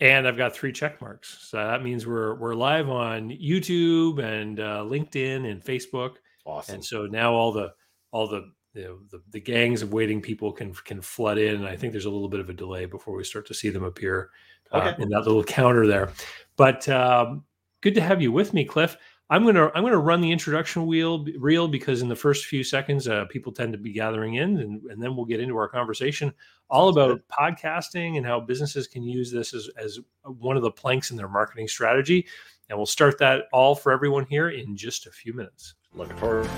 and I've got three check marks. So that means we're we're live on YouTube and uh, LinkedIn and Facebook. Awesome. And so now all the all the you know, the, the gangs of waiting people can can flood in. And I think there's a little bit of a delay before we start to see them appear uh, okay. in that little counter there. But um, good to have you with me, Cliff. I'm gonna I'm gonna run the introduction wheel reel because in the first few seconds, uh, people tend to be gathering in, and, and then we'll get into our conversation all about good. podcasting and how businesses can use this as as one of the planks in their marketing strategy. And we'll start that all for everyone here in just a few minutes. Looking forward.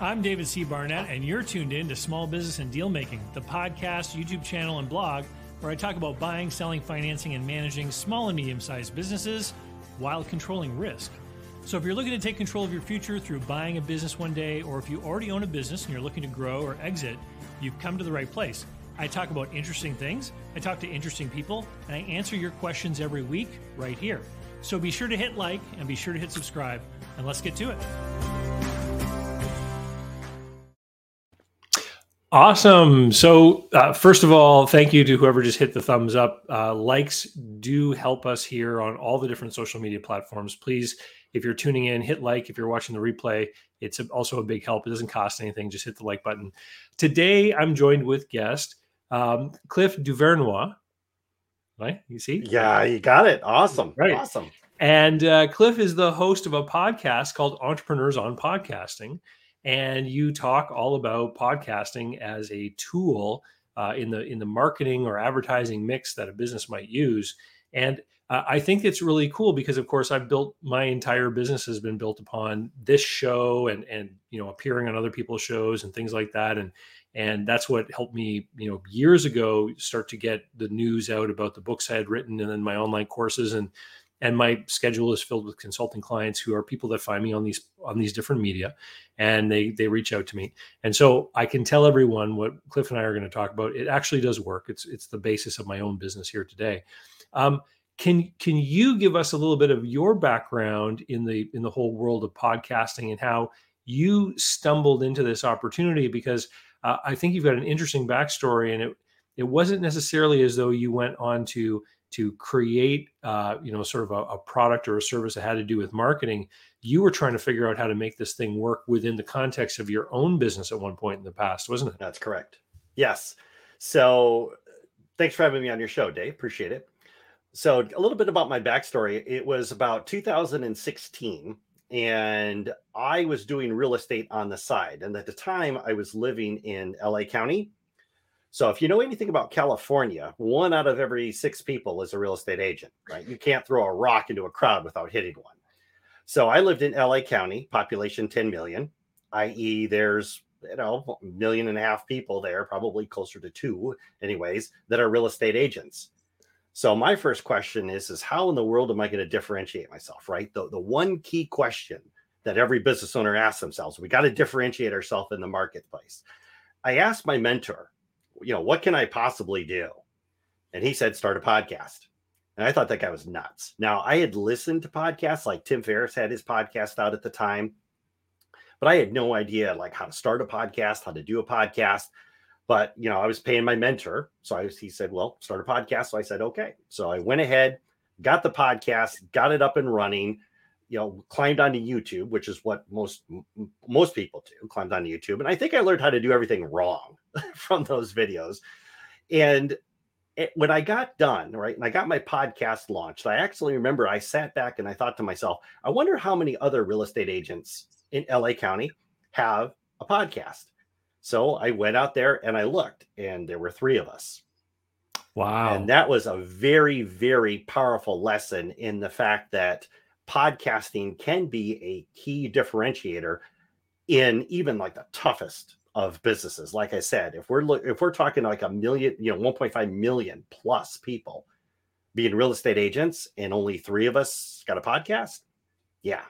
I'm David C. Barnett, and you're tuned in to Small Business and Deal Making, the podcast, YouTube channel, and blog where I talk about buying, selling, financing, and managing small and medium sized businesses while controlling risk. So, if you're looking to take control of your future through buying a business one day, or if you already own a business and you're looking to grow or exit, you've come to the right place. I talk about interesting things, I talk to interesting people, and I answer your questions every week right here. So, be sure to hit like and be sure to hit subscribe, and let's get to it. Awesome. So, uh, first of all, thank you to whoever just hit the thumbs up. Uh, likes do help us here on all the different social media platforms. Please, if you're tuning in, hit like. If you're watching the replay, it's also a big help. It doesn't cost anything. Just hit the like button. Today, I'm joined with guest um, Cliff Duvernois. Right? You see? Yeah, you got it. Awesome. Right. Awesome. And uh, Cliff is the host of a podcast called Entrepreneurs on Podcasting and you talk all about podcasting as a tool uh, in the in the marketing or advertising mix that a business might use. And uh, I think it's really cool because, of course, I've built my entire business has been built upon this show and and you know appearing on other people's shows and things like that. And and that's what helped me you know years ago start to get the news out about the books I had written and then my online courses and and my schedule is filled with consulting clients who are people that find me on these on these different media and they they reach out to me. And so i can tell everyone what cliff and i are going to talk about. It actually does work. It's it's the basis of my own business here today. Um, can can you give us a little bit of your background in the in the whole world of podcasting and how you stumbled into this opportunity? Because uh, i think you've got an interesting backstory and it it wasn't necessarily as though you went on to to create uh, you know sort of a, a, product or a service that had to do with marketing you were trying to figure out how to make this thing work within the context of your own business at one point in the past wasn't it? That's correct. Yes. So thanks for having me on your show dave. Appreciate it. So a little bit about my backstory. It was about 2016 and i was doing real estate on the side and at the time i was living in la county so if you know anything about California, one out of every six people is a real estate agent, right? You can't throw a rock into a crowd without hitting one. So I lived in LA County, population 10 million, i.e., there's you know, a million and a half people there, probably closer to two, anyways, that are real estate agents. So my first question is, is how in the world am I going to differentiate myself? Right. The, the one key question that every business owner asks themselves, we got to differentiate ourselves in the marketplace. I asked my mentor, you know, what can I possibly do? And he said, start a podcast. And I thought that guy was nuts. Now, I had listened to podcasts like Tim Ferriss had his podcast out at the time, but I had no idea like how to start a podcast, how to do a podcast. But, you know, I was paying my mentor. So I was, he said, well, start a podcast. So I said, okay. So I went ahead, got the podcast, got it up and running you know climbed onto youtube which is what most most people do climbed onto youtube. And i think i learned how to do everything wrong from those videos. And it, when i got done right and i got my podcast launched i actually remember i sat back and i thought to myself i wonder how many other real estate agents in la county have a podcast. So i went out there and i looked and there were three of us. Wow. And that was a very very powerful lesson in the fact that podcasting can be a key differentiator in even like the toughest of businesses. Like I said, if we're look, if we're talking like a million, you know, 1.5 million plus people being real estate agents and only three of us got a podcast, yeah.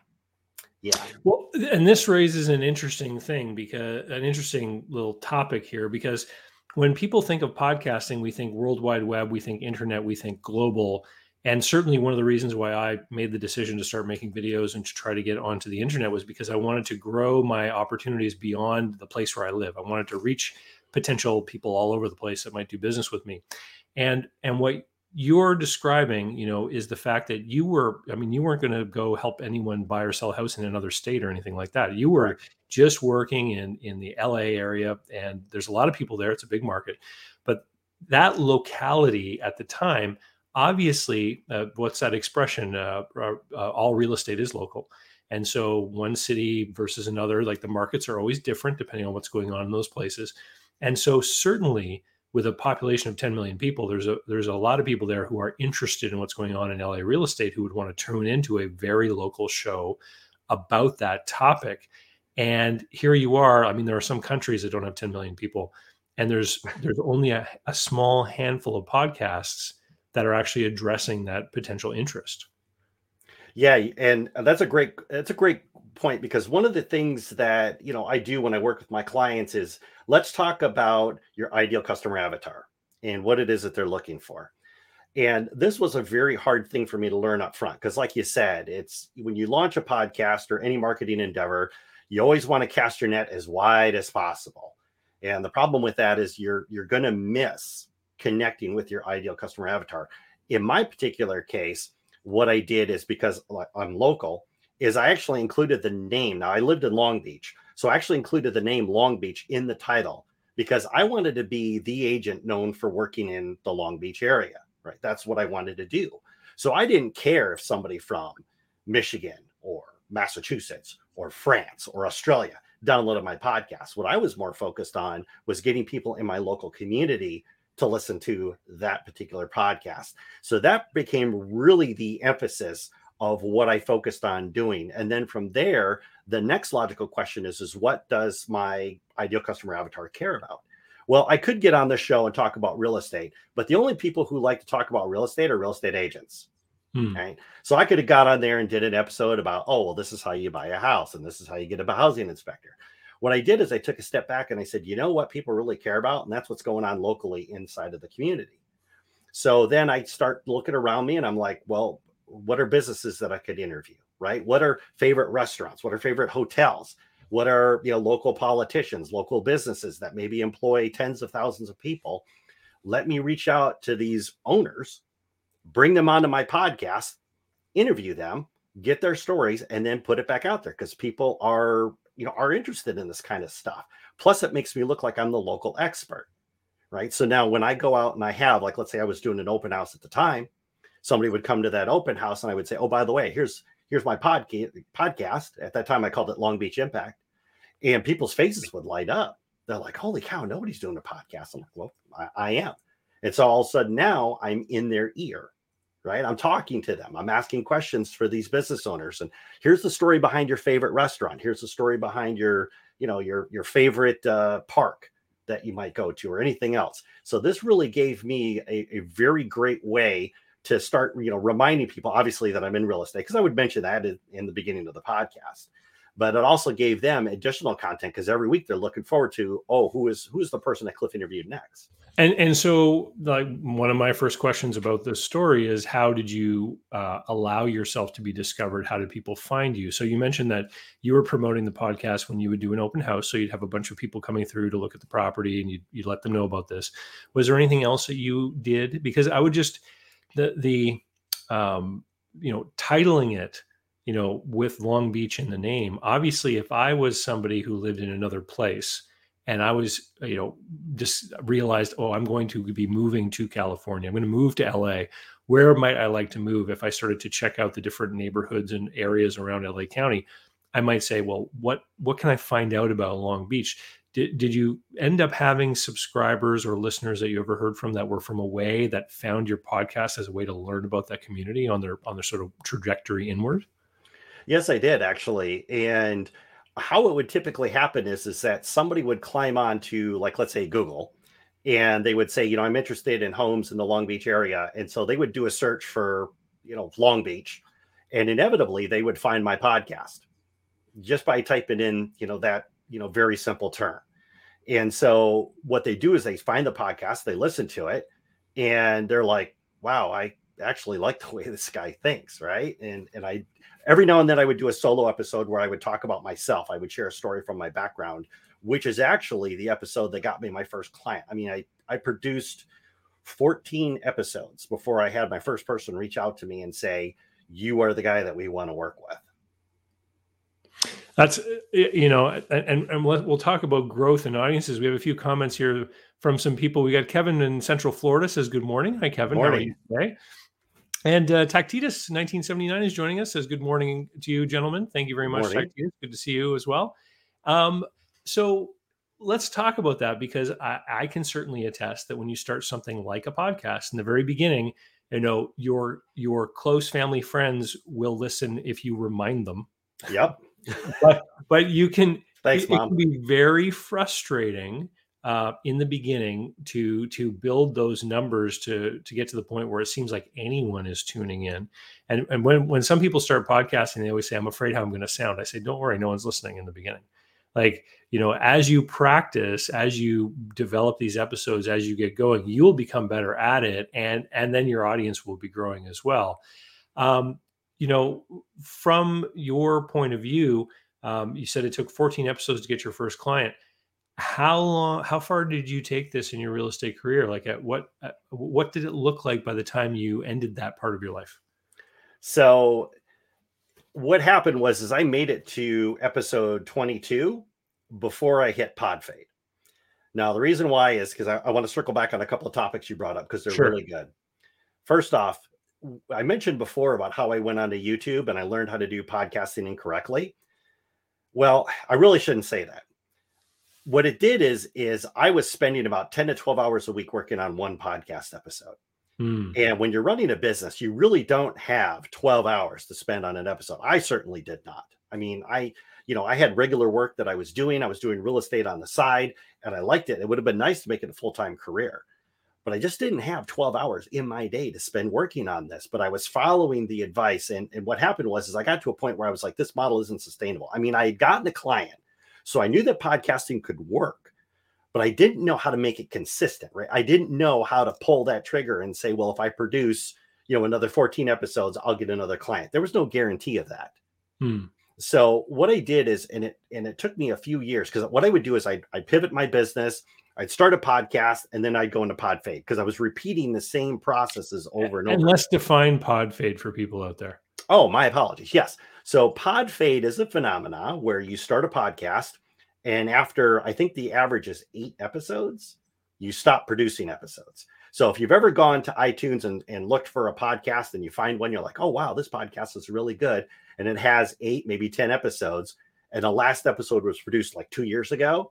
Yeah. Well, and this raises an interesting thing because an interesting little topic here because when people think of podcasting, we think World Wide Web, we think internet, we think global and certainly one of the reasons why I made the decision to start making videos and to try to get onto the internet was because I wanted to grow my opportunities beyond the place where I live. I wanted to reach potential people all over the place that might do business with me. And and what you're describing, you know, is the fact that you were, I mean, you weren't going to go help anyone buy or sell a house in another state or anything like that. You were just working in in the LA area, and there's a lot of people there. It's a big market, but that locality at the time, obviously, uh, what's that expression? Uh, uh, uh all real estate is local. And so one city versus another, like the markets are always different depending on what's going on in those places. And so certainly with a population of 10 million people, there's a there's a lot of people there who are interested in what's going on in LA real estate who would want to tune into a very local show about that topic. And here you are. I mean, there are some countries that don't have 10 million people, and there's there's only a, a small handful of podcasts that are actually addressing that potential interest. Yeah, and uh, that's a great that's a great point because one of the things that you know I do when I work with my clients is let's talk about your ideal customer avatar and what it is that they're looking for. And this was a very hard thing for me to learn up front because, like you said, it's when you launch a podcast or any marketing endeavor, you always want to cast your net as wide as possible. And the problem with that is you're you're going to miss connecting with your ideal customer avatar. In my particular case, what I did is because I'm local, is I actually included the name. Now I lived in Long Beach, so I actually included the name Long Beach in the title because I wanted to be the agent known for working in the Long Beach area. Right, that's what I wanted to do. So I didn't care if somebody from Michigan or Massachusetts or France or Australia downloaded my podcast. What I was more focused on was getting people in my local community to listen to that particular podcast. So that became really the emphasis of what I focused on doing. And then from there, the next logical question is, is what does my ideal customer avatar care about? Well, I could get on the show and talk about real estate, but the only people who like to talk about real estate are real estate agents. Hmm. Right. So I could have got on there and did an episode about, oh, well, this is how you buy a house and this is how you get a housing inspector. What I did is I took a step back and I said, you know what people really care about? And that's what's going on locally inside of the community. So then I start looking around me and I'm like, well, what are businesses that I could interview? Right? What are favorite restaurants? What are favorite hotels? What are you know local politicians, local businesses that maybe employ tens of thousands of people? Let me reach out to these owners, bring them onto my podcast, interview them, get their stories, and then put it back out there because people are you know are interested in this kind of stuff. Plus it makes me look like i'm the local expert right? So now when i go out and i have like let's say i was doing an open house at the time somebody would come to that open house and i would say oh by the way here's here's my podcast podcast. At that time i called it long beach impact. And people's faces would light up. They're like holy cow nobody's doing a podcast. I'm like well i, I am. And so all of a sudden now i'm in their ear right? I'm talking to them. I'm asking questions for these business owners. And here's the story behind your favorite restaurant. Here's the story behind your, you know, your your favorite uh, park that you might go to or anything else. So this really gave me a, a very great way to start, you know, reminding people, obviously, that I'm in real estate because I would mention that in the beginning of the podcast. But it also gave them additional content because every week they're looking forward to, oh, who is who's the person that Cliff interviewed next. And and so like one of my first questions about this story is how did you uh, allow yourself to be discovered? How did people find you? So you mentioned that you were promoting the podcast when you would do an open house, so you'd have a bunch of people coming through to look at the property, and you'd, you'd let them know about this. Was there anything else that you did? Because I would just the the um, you know titling it you know with Long Beach in the name. Obviously, if I was somebody who lived in another place and I was, you know, just realized, oh, I'm going to be moving to California. I'm going to move to LA. Where might I like to move? If I started to check out the different neighborhoods and areas around LA County, I might say, well, what what can I find out about Long Beach? Did, did you end up having subscribers or listeners that you ever heard from that were from away that found your podcast as a way to learn about that community on their on their sort of trajectory inward? Yes, I did actually. And how it would typically happen is is that somebody would climb on to like let's say Google and they would say, you know, I'm interested in homes in the Long Beach area. And so they would do a search for, you know, Long Beach. And inevitably they would find my podcast just by typing in, you know, that, you know, very simple term. And so what they do is they find the podcast, they listen to it, and they're like, wow, I actually like the way this guy thinks, right? And and I every now and then I would do a solo episode where I would talk about myself. I would share a story from my background, which is actually the episode that got me my first client. I mean, I I produced 14 episodes before I had my first person reach out to me and say, You are the guy that we want to work with. That's you know, and and we'll talk about growth and audiences. We have a few comments here from some people. We got Kevin in Central Florida says good morning. Hi, Kevin. Morning. today? And uh, Tactitus 1979 is joining us. Says good morning to you, gentlemen. Thank you very much, Morning. Good to see you as well. Um, so let's talk about that because I, I can certainly attest that when you start something like a podcast in the very beginning, you know your your close family friends will listen if you remind them. Yep. But but you can Thanks, it, it mom. can be very frustrating uh, in the beginning to to build those numbers to to get to the point where it seems like anyone is tuning in. And and when when some people start podcasting, they always say, "I'm afraid how I'm going to sound." I say, "Don't worry, no one's listening in the beginning." Like you know, as you practice, as you develop these episodes, as you get going, you will become better at it, and and then your audience will be growing as well. Um, you know, from your point of view, um, you said it took 14 episodes to get your first client. How long? How far did you take this in your real estate career? Like, at what? At, what did it look like by the time you ended that part of your life? So what happened was is I made it to episode 22 before I hit pod fade. Now the reason why is because I, I want to circle back on a couple of topics you brought up because they're Sure. really good. First off, I mentioned before about how I went onto YouTube and I learned how to do podcasting incorrectly. Well, I really shouldn't say that. What it did is is I was spending about 10 to 12 hours a week working on one podcast episode. Hmm. And when you're running a business, you really don't have 12 hours to spend on an episode. I certainly did not. I mean, I, you know, I had regular work that I was doing. I was doing real estate on the side and I liked it. It would have been nice to make it a full time career, but I just didn't have 12 hours in my day to spend working on this. But I was following the advice. And, and what happened was, is I got to a point where I was like, this model isn't sustainable. I mean, I had gotten a client. So I knew that podcasting could work but I didn't know how to make it consistent, right? I didn't know how to pull that trigger and say, well, if I produce, you know, another 14 episodes, I'll get another client. There was no guarantee of that. Hmm. So what I did is, and it and it took me a few years because what I would do is I'd, I'd pivot my business, I'd start a podcast, and then I'd go into pod fade because I was repeating the same processes over and And over. let's define pod fade for people out there. Oh, my apologies. Yes. So pod fade is a phenomena where you start a podcast and after I think the average is eight episodes, you stop producing episodes. So if you've ever gone to iTunes and, and looked for a podcast and you find one, you're like, oh wow, this podcast is really good. And it has eight, maybe 10 episodes, and the last episode was produced like two years ago,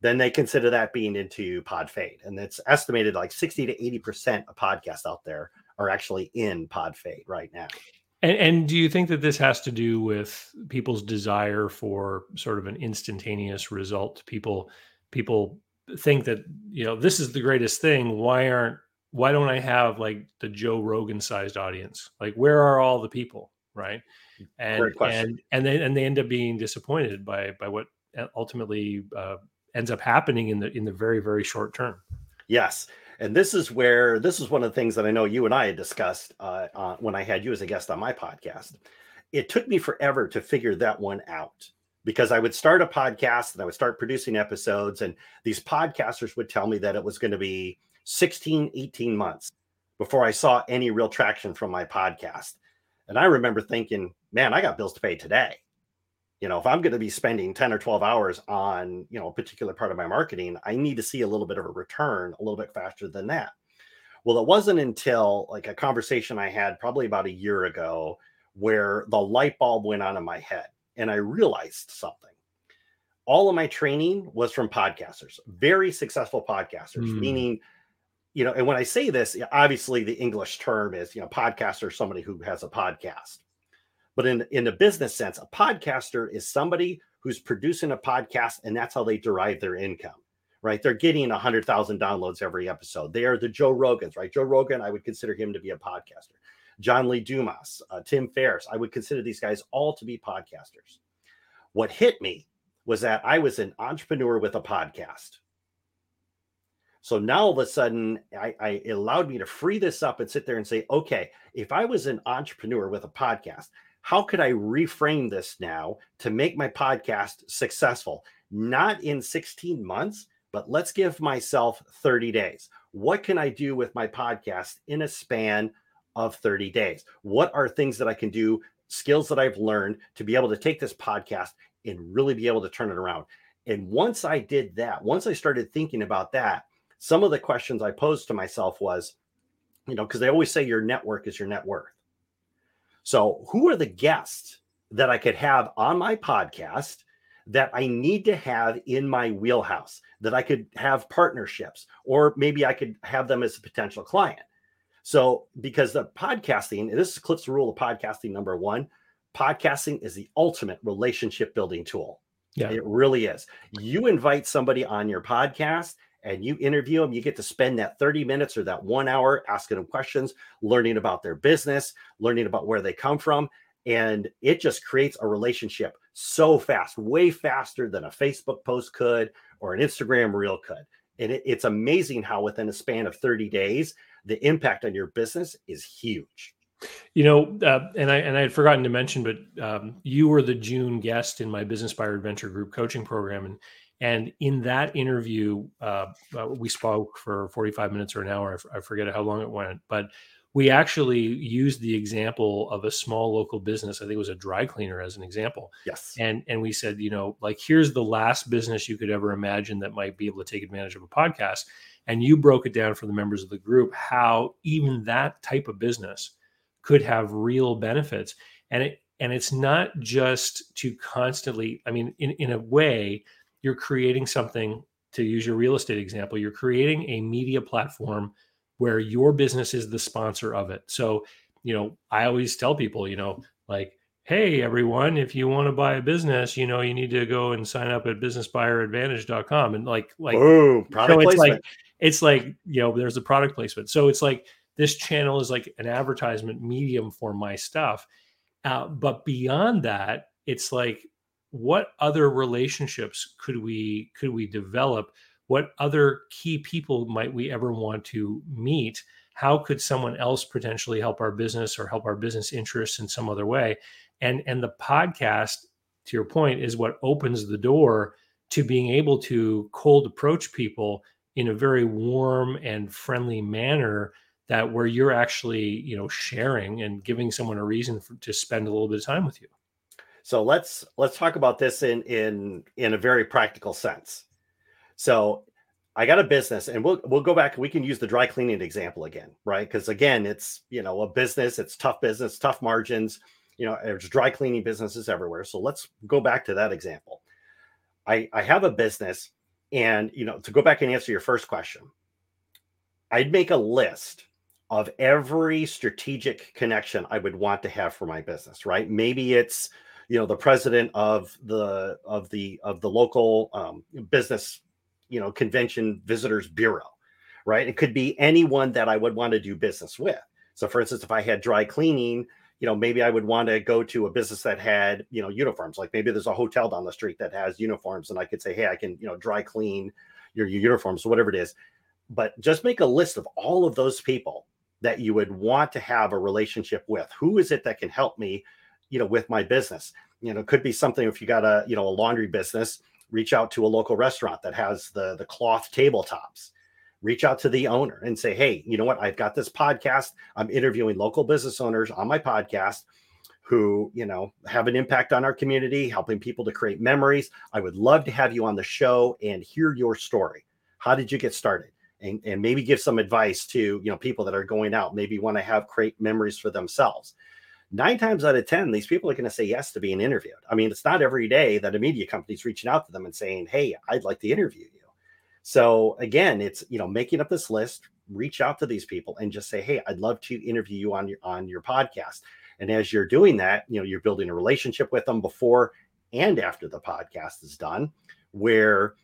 then they consider that being into pod fade. And it's estimated like 60 to 80% of podcasts out there are actually in pod fade right now. And, and do you think that this has to do with people's desire for sort of an instantaneous result? People people think that you know this is the greatest thing. Why aren't why don't I have like the Joe Rogan sized audience? Like where are all the people, right? And and and they and they end up being disappointed by by what ultimately uh, ends up happening in the in the very very short term. Yes. And this is where this is one of the things that I know you and I had discussed uh, uh, when I had you as a guest on my podcast. It took me forever to figure that one out because I would start a podcast and I would start producing episodes, and these podcasters would tell me that it was going to be 16, 18 months before I saw any real traction from my podcast. And I remember thinking, man, I got bills to pay today you know if i'm going to be spending 10 or 12 hours on you know a particular part of my marketing i need to see a little bit of a return a little bit faster than that. Well it wasn't until like a conversation i had probably about a year ago where the light bulb went on in my head and i realized something. All of my training was from podcasters very successful podcasters Hmm. meaning you know and when i say this obviously the english term is you know podcaster somebody who has a podcast but in in a business sense, a podcaster is somebody who's producing a podcast, and that's how they derive their income. Right? They're getting hundred thousand downloads every episode. They are the Joe Rogans, right? Joe Rogan, I would consider him to be a podcaster. John Lee Dumas, uh, Tim Ferriss, I would consider these guys all to be podcasters. What hit me was that I was an entrepreneur with a podcast. So now all of a sudden, I, I allowed me to free this up and sit there and say, okay, if I was an entrepreneur with a podcast, how could I reframe this now to make my podcast successful? Not in 16 months, but let's give myself 30 days. what can I do with my podcast in a span of 30 days? What are things that I can do, skills that I've learned to be able to take this podcast and really be able to turn it around? And once I did that, once I started thinking about that, some of the questions I posed to myself was, you know, because they always say your network is your net worth. So, who are the guests that I could have on my podcast that I need to have in my wheelhouse, that I could have partnerships, or maybe I could have them as a potential client? So, because the podcasting, this is Cliff's rule of podcasting number one podcasting is the ultimate relationship building tool. Yeah. It really is. You invite somebody on your podcast and you interview them, you get to spend that 30 minutes or that one hour asking them questions, learning about their business, learning about where they come from. And it just creates a relationship so fast, way faster than a Facebook post could or an Instagram reel could. And it, it's amazing how within a span of 30 days, the impact on your business is huge. You know, uh, and I and I had forgotten to mention, but um, you were the June guest in my Business Buyer Advantage Group coaching program, and and in that interview, uh, uh, we spoke for 45 minutes or an hour. I forget how long it went, but we actually used the example of a small local business. I think it was a dry cleaner as an example. Yes. And and we said, you know, like here's the last business you could ever imagine that might be able to take advantage of a podcast. And you broke it down for the members of the group how even that type of business could have real benefits. And it and it's not just to constantly, I mean, in, in a way, you're creating something to use your real estate example you're creating a media platform where your business is the sponsor of it. So you know i always tell people you know like hey everyone if you want to buy a business you know you need to go and sign up at businessbuyeradvantage.com and like like Ooh, product so it's placement. like it's like you know there's a product placement. So it's like this channel is like an advertisement medium for my stuff. Uh, but beyond that it's like what other relationships could we could we develop? What other key people might we ever want to meet? How could someone else potentially help our business or help our business interests in some other way? And and the podcast to your point is what opens the door to being able to cold approach people in a very warm and friendly manner that where you're actually you know sharing and giving someone a reason for, to spend a little bit of time with you so let's let's talk about this in in in a very practical sense. So I got a business, and we'll we'll go back. We can use the dry cleaning example again, right? Because again, it's you know a business, it's tough business, tough margins. You know, there's dry cleaning businesses everywhere. So let's go back to that example. I I have a business, and you know to go back and answer your first question, I'd make a list of every strategic connection I would want to have for my business, right? Maybe it's you know the president of the of the of the local um, business you know convention visitors bureau right? It could be anyone that i would want to do business with. So for instance if i had dry cleaning you know maybe i would want to go to a business that had you know uniforms. Like maybe there's a hotel down the street that has uniforms and i could say hey i can you know dry clean your, your uniforms whatever it is. But just make a list of all of those people that you would want to have a relationship with. Who is it that can help me you know with my business. You know could be something if you got a you know a laundry business reach out to a local restaurant that has the the cloth tabletops. Reach out to the owner and say hey you know what? I've got this podcast. I'm interviewing local business owners on my podcast who you know have an impact on our community helping people to create memories. I would love to have you on the show and hear your story. How did you get started? And, and maybe give some advice to you know people that are going out maybe want to have create memories for themselves nine times out of 10, these people are going to say yes to being interviewed. I mean, it's not every day that a media company is reaching out to them and saying, Hey, I'd like to interview you. So again, it's, you know, making up this list, reach out to these people and just say, Hey, I'd love to interview you on your, on your podcast. And as you're doing that, you know, you're building a relationship with them before and after the podcast is done, where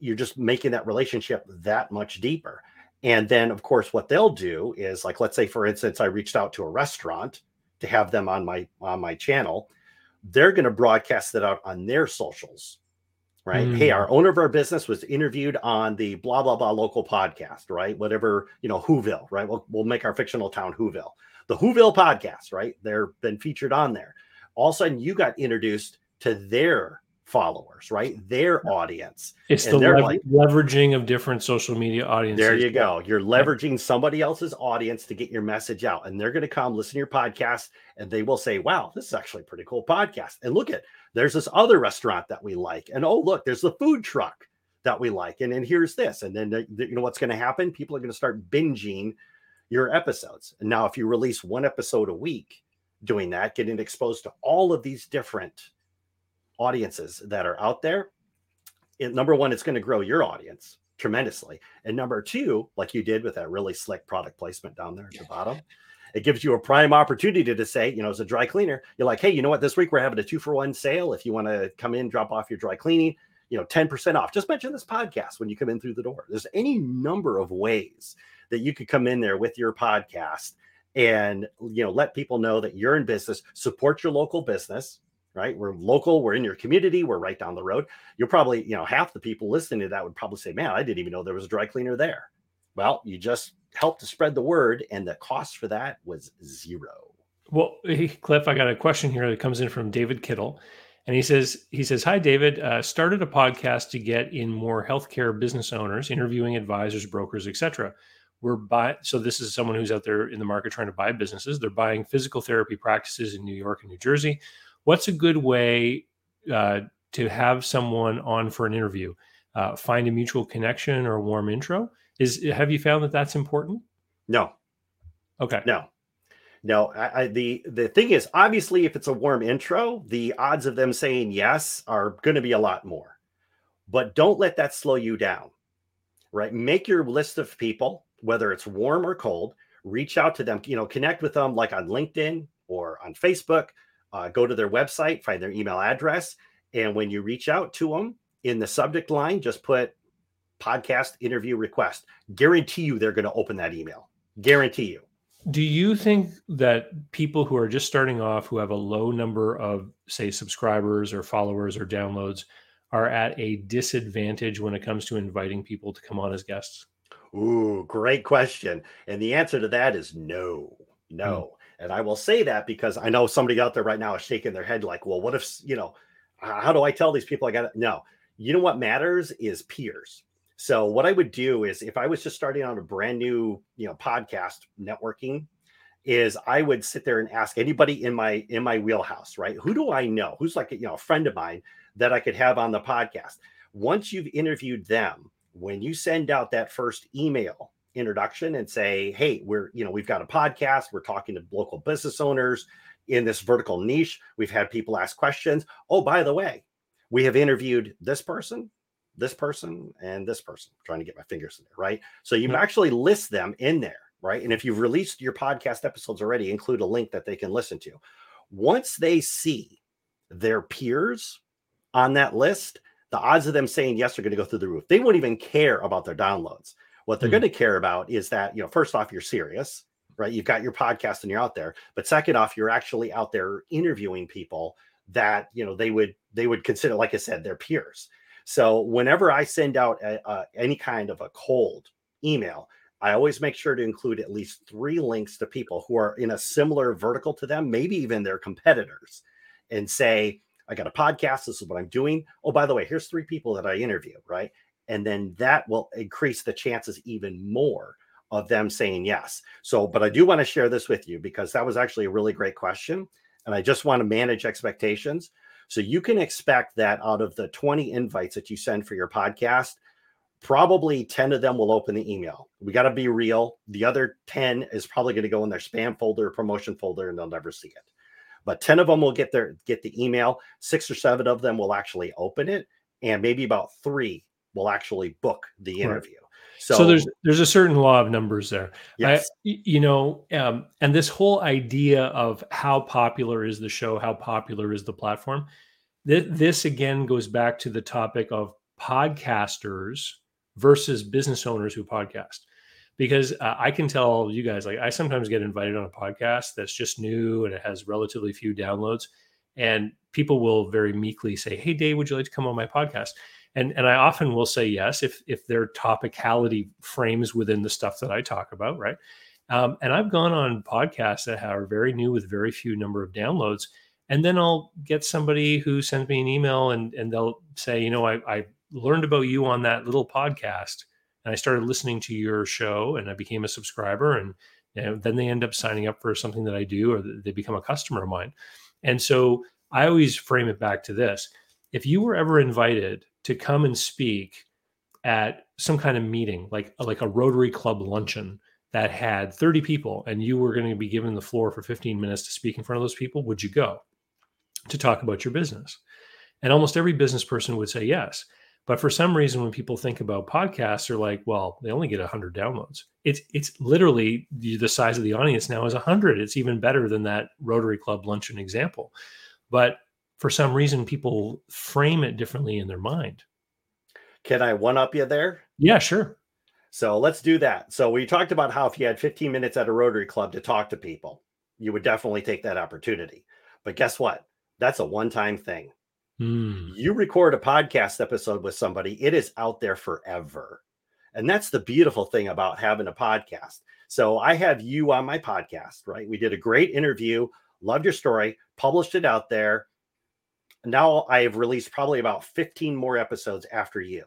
you're just making that relationship that much deeper. And then, of course, what they'll do is like, let's say, for instance, I reached out to a restaurant to have them on my on my channel they're going to broadcast it out on their socials right? Mm. hey our owner of our business was interviewed on the blah blah blah local podcast right? Whatever you know whoville right? We'll, we'll make our fictional town whoville. The whoville podcast right? They're been featured on there. All of a sudden you got introduced to their followers, right? Their audience. It's And the they're like- leveraging of different social media audiences. There you go. You're leveraging somebody else's audience to get your message out. And they're going to come listen to your podcast and they will say, wow, this is actually a pretty cool podcast. And look at there's this other restaurant that we like. And oh, look, there's the food truck that we like. And then here's this. And then, the- the- you know, what's going to happen? People are going to start binging your episodes. And now, if you release one episode a week doing that, getting exposed to all of these different audiences that are out there, it, number one, it's going to grow your audience tremendously. And number two, like you did with that really slick product placement down there at the bottom, it gives you a prime opportunity to say, you know, as a dry cleaner, you're like, hey, you know what? This week we're having a two for one sale. If you want to come in, drop off your dry cleaning, you know, 10% off. Just mention this podcast when you come in through the door. There's any number of ways that you could come in there with your podcast and, you know, let people know that you're in business, support your local business. Right, we're local. We're in your community. We're right down the road you'll probably, you know, half the people listening to that would probably say, Man, I didn't even know there was a dry cleaner there. Well, you just helped to spread the word, and the cost for that was zero. Well, hey, Cliff, I got a question here that comes in from David Kittle, and he says, he says, "Hi, David. Uh, started a podcast to get in more healthcare business owners, interviewing advisors, brokers, etc. We're buy so this is someone who's out there in the market trying to buy businesses. They're buying physical therapy practices in New York and New Jersey. What's a good way uh, to have someone on for an interview? Uh, find a mutual connection or a warm intro. Is have you found that that's important? No, Okay. no, no. I, I, the the thing is, obviously, if it's a warm intro, the odds of them saying yes are going to be a lot more. But don't let that slow you down. Right? Make your list of people, whether it's warm or cold. Reach out to them. You know, connect with them like on LinkedIn or on Facebook. Uh, go to their website, find their email address, and when you reach out to them in the subject line, just put podcast interview request. Guarantee you they're going to open that email. Guarantee you. Do you think that people who are just starting off, who have a low number of, say, subscribers or followers or downloads, are at a disadvantage when it comes to inviting people to come on as guests? Ooh, great question. And the answer to that is no, no. And I will say that because I know somebody out there right now is shaking their head like, well, what if, you know, how do I tell these people I got to? No, you know what matters is peers. So what I would do is if I was just starting on a brand new, you know, podcast networking, is I would sit there and ask anybody in my in my wheelhouse, right? Who do I know? Who's like you know a friend of mine that I could have on the podcast? Once you've interviewed them, when you send out that first email introduction and say, "Hey, we're you know we've got a podcast. We're talking to local business owners in this vertical niche. We've had people ask questions. Oh, by the way, we have interviewed this person, this person, and this person. trying to get my fingers in there, right? So you Mhm. actually list them in there, right? And if you've released your podcast episodes already, include a link that they can listen to. Once they see their peers on that list, the odds of them saying yes are going to go through the roof. They won't even care about their downloads. What they're Hmm. going to care about is that, you know, first off, you're serious, right? You've got your podcast and you're out there. But second off, you're actually out there interviewing people that, you know, they would they would consider, like I said, their peers. So whenever I send out a, a, any kind of a cold email, I always make sure to include at least three links to people who are in a similar vertical to them, maybe even their competitors, and say, I got a podcast. This is what I'm doing. Oh, by the way, here's three people that I interview, right? And then that will increase the chances even more of them saying yes. So, but I do want to share this with you because that was actually a really great question. And I just want to manage expectations. So you can expect that out of the 20 invites that you send for your podcast, probably 10 of them will open the email. We got to be real. The other 10 is probably going to go in their spam folder, promotion folder, and they'll never see it. But 10 of them will get their get the email. Six or seven of them will actually open it, and maybe about three will actually book the Right. interview. So, So, there's there's a certain law of numbers there. Yes, y- you know, um, and this whole idea of how popular is the show, how popular is the platform. Th- this again goes back to the topic of podcasters versus business owners who podcast. Because uh, I can tell you guys, like, I sometimes get invited on a podcast that's just new and it has relatively few downloads, and people will very meekly say, "Hey, Dave, would you like to come on my podcast?" And and I often will say yes if if their topicality frames within the stuff that I talk about, right? Um, and I've gone on podcasts that are very new with very few number of downloads, and then I'll get somebody who sends me an email and and they'll say, you know, I, I learned about you on that little podcast, and I started listening to your show, and I became a subscriber, and then they end up signing up for something that I do, or they become a customer of mine. And so I always frame it back to this: if you were ever invited to come and speak at some kind of meeting, like like a Rotary Club luncheon that had 30 people, and you were going to be given the floor for 15 minutes to speak in front of those people, would you go to talk about your business? And almost every business person would say yes. But for some reason, when people think about podcasts, they're like, well, they only get 100 downloads. It's it's literally the size of the audience now is 100. It's even better than that Rotary Club luncheon example. But for some reason, people frame it differently in their mind. Can I one up you there? Yeah, sure. So let's do that. So we talked about how if you had 15 minutes at a Rotary Club to talk to people, you would definitely take that opportunity. But guess what? That's a one time thing. Mm. You record a podcast episode with somebody, it is out there forever. And that's the beautiful thing about having a podcast. So I have you on my podcast, right? We did a great interview, loved your story, published it out there. Now I have released probably about 15 more episodes after you.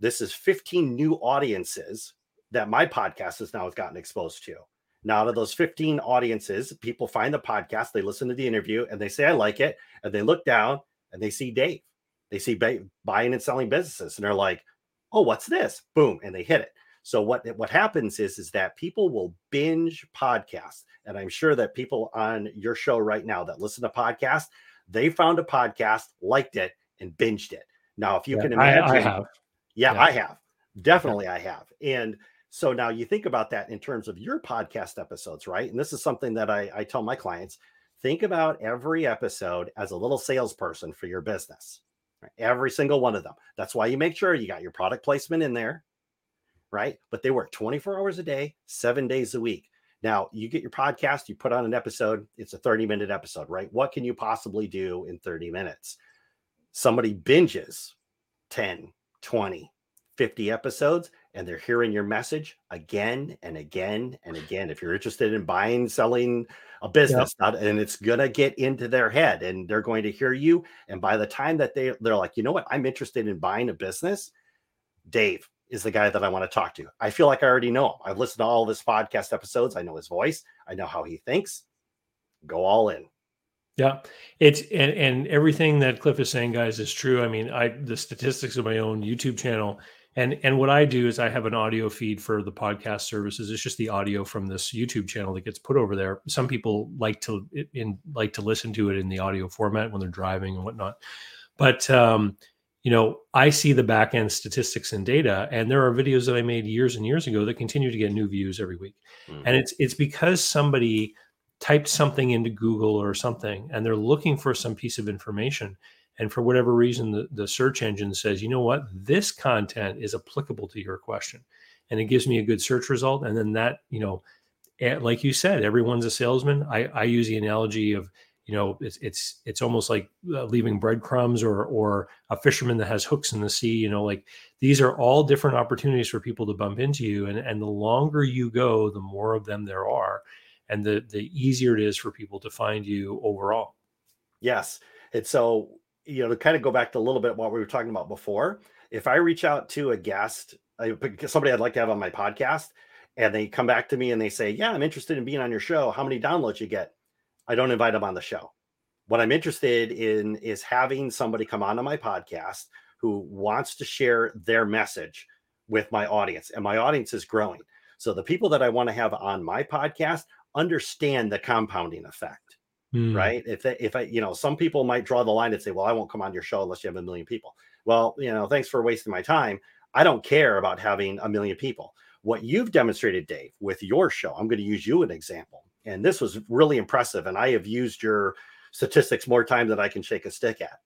This is 15 new audiences that my podcast has now gotten exposed to. Now, out of those 15 audiences, people find the podcast, they listen to the interview, and they say, I like it. And they look down and they see Dave. They see buying and selling businesses, and they're like, "Oh, what's this?" Boom, and they hit it. So what what happens is is that people will binge podcasts, and I'm sure that people on your show right now that listen to podcasts, they found a podcast, liked it, and binged it. Now, if you Yeah, can imagine, I, I have. yeah, Yeah. I have. Definitely I have. And so now you think about that in terms of your podcast episodes, right? And this is something that I, I tell my clients think about every episode as a little salesperson for your business, right? every single one of them. That's why you make sure you got your product placement in there, right? But they work 24 hours a day, seven days a week. Now you get your podcast, you put on an episode, it's a 30 minute episode, right? What can you possibly do in 30 minutes? Somebody binges 10, 20, 50 episodes and they're hearing your message again and again and again. If you're interested in buying, selling a business, not, and it's gonna get into their head and they're going to hear you. And by the time that they they're like, you know what, I'm interested in buying a business, Dave is the guy that I want to talk to. I feel like I already know him. I've listened to all of his podcast episodes. I know his voice. I know how he thinks. Go all in. Yeah, it's and and everything that Cliff is saying, guys, is true. I mean, I the statistics of my own YouTube channel, and and what I do is I have an audio feed for the podcast services. It's just the audio from this YouTube channel that gets put over there. Some people like to in like to listen to it in the audio format when they're driving and whatnot. But um, you know, I see the back end statistics and data, and there are videos that I made years and years ago that continue to get new views every week, and it's it's because somebody typed something into Google or something and they're looking for some piece of information. And for whatever reason, the, the search engine says, you know what, this content is applicable to your question. And it gives me a good search result. And then that, you know, eh, like you said, everyone's a salesman. I, I use the analogy of, you know, it's it's it's almost like uh, leaving breadcrumbs or or a fisherman that has hooks in the sea. You know, like these are all different opportunities for people to bump into you. And and the longer you go, the more of them there are and the the easier it is for people to find you overall. Yes. And so, you know, to kind of go back to a little bit what we were talking about before, if I reach out to a guest, somebody I'd like to have on my podcast, and they come back to me and they say, Yeah, I'm interested in being on your show. How many downloads you get? I don't invite them on the show. What I'm interested in is having somebody come onto my podcast who wants to share their message with my audience, and my audience is growing. So the people that I want to have on my podcast understand the compounding effect Mm. right? If they, if I, you know, some people might draw the line and say, "Well, I won't come on your show unless you have a million people." Well, you know, thanks for wasting my time. I don't care about having a million people. What you've demonstrated, Dave, with your show, I'm going to use you an example, and this was really impressive. And I have used your statistics more times than I can shake a stick at.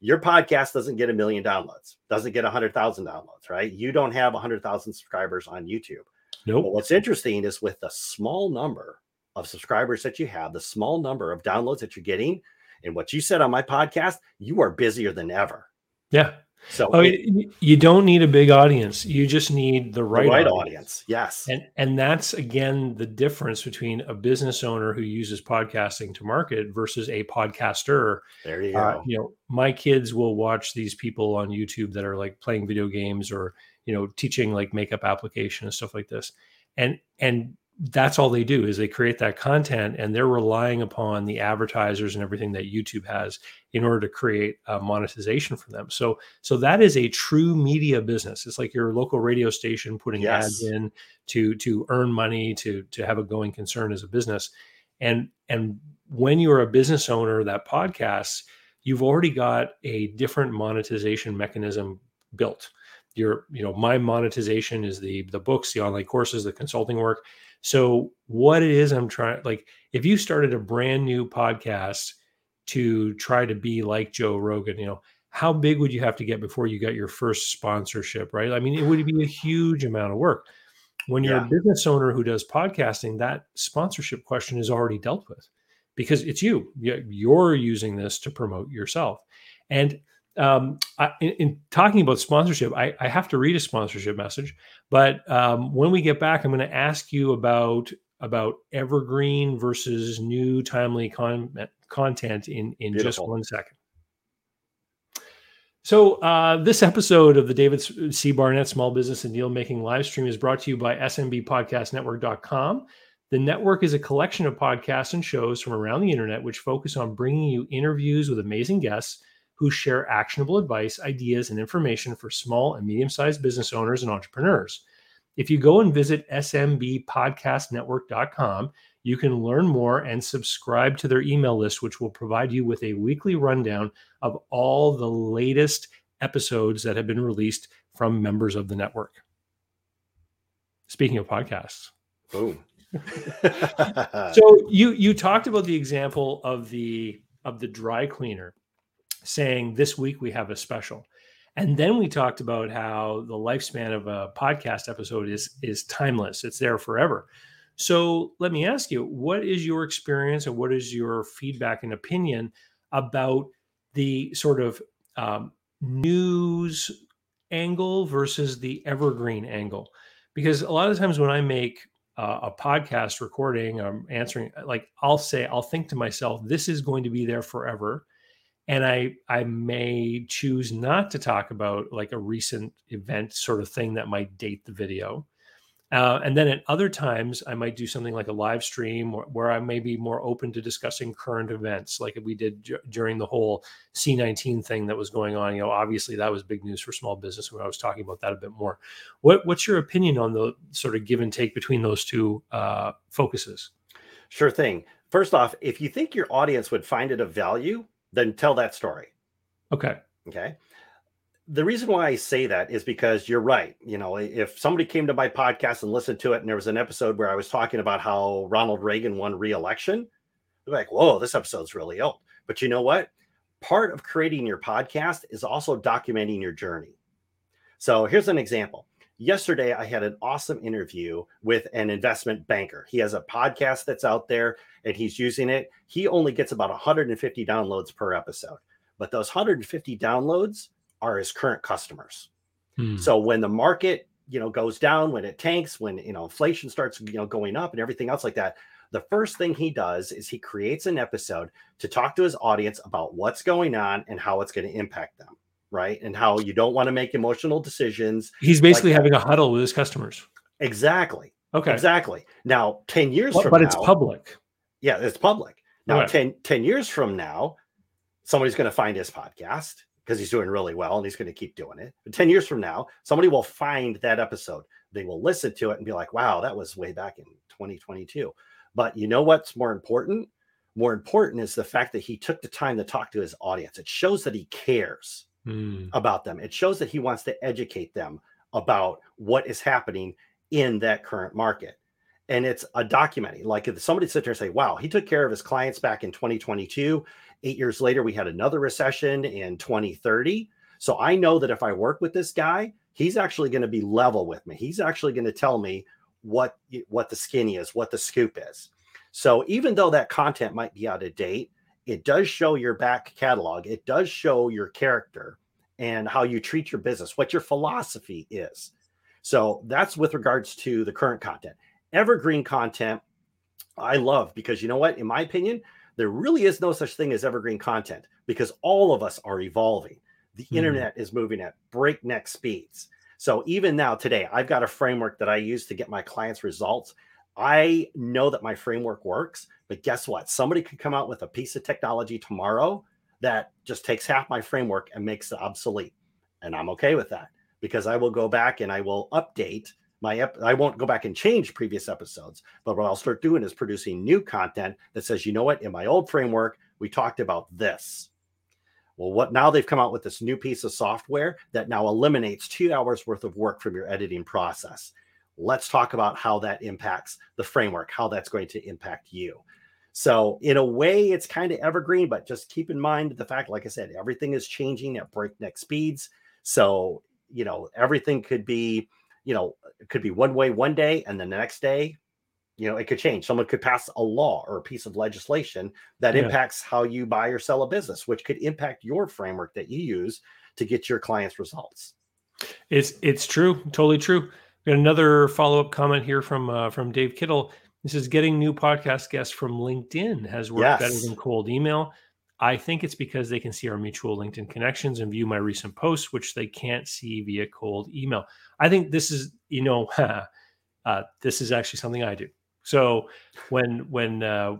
Your podcast doesn't get a million downloads, doesn't get a hundred thousand downloads, right? You don't have a hundred thousand subscribers on YouTube. But Nope. what's interesting is with the small number of subscribers that you have, the small number of downloads that you're getting, and what you said on my podcast, you are busier than ever. Yeah. So Oh, it- you don't need a big audience. You just need the the right, right, audience. audience. Yes. And and that's again the difference between a business owner who uses podcasting to market versus a podcaster. there you go. Uh, you know, my kids will watch these people on YouTube that are like playing video games or you know teaching like makeup application and stuff like this, and and that's all they do is they create that content and they're relying upon the advertisers and everything that YouTube has in order to create uh, monetization for them. So so that is a true media business. It's like your local radio station putting ads in to to earn money to to have a going concern as a business. And and when you're a business owner that podcasts, you've already got a different monetization mechanism built. Your you know my monetization is the the books, the online courses, the consulting work. So what it is I'm trying like if you started a brand new podcast to try to be like Joe Rogan, you know, how big would you have to get before you got your first sponsorship, right? I mean, it would be a huge amount of work. When you're Yeah. a business owner who does podcasting, that sponsorship question is already dealt with because it's you. You- You're using this to promote yourself. And um, I, in, in talking about sponsorship, I, I have to read a sponsorship message. But um, when we get back, I'm going to ask you about about evergreen versus new timely con- content in in just one second. So uh, this episode of the David C. Barnett Small Business and Deal Making live stream is brought to you by SMBPodcastNetwork.com. The network is a collection of podcasts and shows from around the internet which focus on bringing you interviews with amazing guests who share actionable advice, ideas, and information for small and medium sized business owners and entrepreneurs. If you go and visit SMBPodcastNetwork.com, you can learn more and subscribe to their email list, which will provide you with a weekly rundown of all the latest episodes that have been released from members of the network. Speaking of podcasts, Boom. so you you talked about the example of the of the dry cleaner saying this week we have a special. And then we talked about how the lifespan of a podcast episode is is timeless. It's there forever. So let me ask you what is your experience and what is your feedback and opinion about the sort of um, news angle versus the evergreen angle? Because a lot of times when i make uh, a podcast recording i'm answering like i'll say i'll think to myself this is going to be there forever and i i may choose not to talk about like a recent event sort of thing that might date the video. Uh, and then at other times i might do something like a live stream where, where i may be more open to discussing current events like we did d- during the whole c19 thing that was going on. You know obviously that was big news for small business when i was talking about that a bit more. What, what's your opinion on the sort of give and take between those two uh, focuses? Sure thing. First off, if you think your audience would find it of value, then tell that story. okay Okay. The reason why I say that is because you're right. You know, if somebody came to my podcast and listened to it, and there was an episode where I was talking about how Ronald Reagan won re-election, they're like, "Whoa, this episode's really old." But you know what? Part of creating your podcast is also documenting your journey. So here's an example. Yesterday, I had an awesome interview with an investment banker. He has a podcast that's out there and he's using it. He only gets about 150 downloads per episode, but those 150 downloads are his current customers. Hmm. So when the market, you know, goes down, when it tanks, when you know inflation starts, you know, going up and everything else like that, the first thing he does is he creates an episode to talk to his audience about what's going on and how it's going to impact them, right? And how you don't want to make emotional decisions. he's basically like- having a huddle with his customers Exactly. okay Exactly. Now, 10 years but, from but now, it's public yeah, it's public. Now, Right. 10, 10 years from now, somebody's going to find his podcast because he's doing really well and he's going to keep doing it. But 10 years from now, somebody will find that episode. They will listen to it and be like, wow, that was way back in 2022. But you know what's more important? More important is the fact that he took the time to talk to his audience. It shows that he cares Hmm. about them. It shows that he wants to educate them about what is happening in that current market. And it's a documenting. Like if somebody sit there and say, wow, he took care of his clients back in 2022. Eight years later, we had another recession in 2030. So I know that if I work with this guy, he's actually going to be level with me. He's actually going to tell me what what the skinny is, what the scoop is. So even though that content might be out of date, it does show your back catalog. It does show your character and how you treat your business, what your philosophy is. So that's with regards to the current content. Evergreen content, I love because you know what? In my opinion, there really is no such thing as evergreen content because all of us are evolving. The mm internet is moving at breakneck speeds. So even now, today, I've got a framework that I use to get my clients results. I know that my framework works, but guess what? Somebody could come out with a piece of technology tomorrow that just takes half my framework and makes it obsolete. And I'm okay with that because I will go back and I will update my ep- I won't go back and change previous episodes, but what I'll start doing is producing new content that says, you know what, in my old framework, we talked about this. Well, what now they've come out with this new piece of software that now eliminates two hours worth of work from your editing process. Let's talk about how that impacts the framework, how that's going to impact you. So, in a way, it's kind of evergreen, but just keep in mind the fact, like I said, everything is changing at breakneck speeds. So, you know, everything could be, you know, it could be one way one day, and then the next day, you know, it could change. Someone could pass a law or a piece of legislation that yeah. impacts how you buy or sell a business, which could impact your framework that you use to get your clients results. It's it's true, totally true. We got another follow up comment here from uh, from Dave Kittle. This is getting new podcast guests from LinkedIn has worked yes. better than cold email. I think it's because they can see our mutual LinkedIn connections and view my recent posts, which they can't see via cold email. I think this is, you know, uh, this is actually something I do. So when when uh,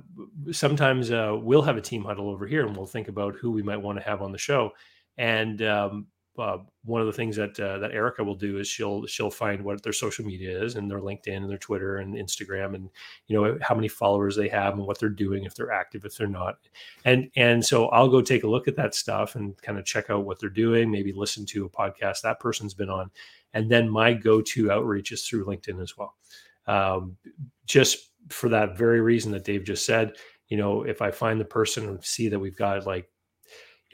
sometimes uh, we'll have a team huddle over here and we'll think about who we might want to have on the show, and um, uh, one of the things that uh, that Erica will do is she'll she'll find what their social media is and their LinkedIn and their Twitter and Instagram and you know how many followers they have and what they're doing if they're active if they're not. And and so I'll go take a look at that stuff and kind of check out what they're doing maybe listen to a podcast that person's been on. And then my go-to outreach is through LinkedIn as well. Um, just for that very reason that Dave just said you know if I find the person and see that we've got like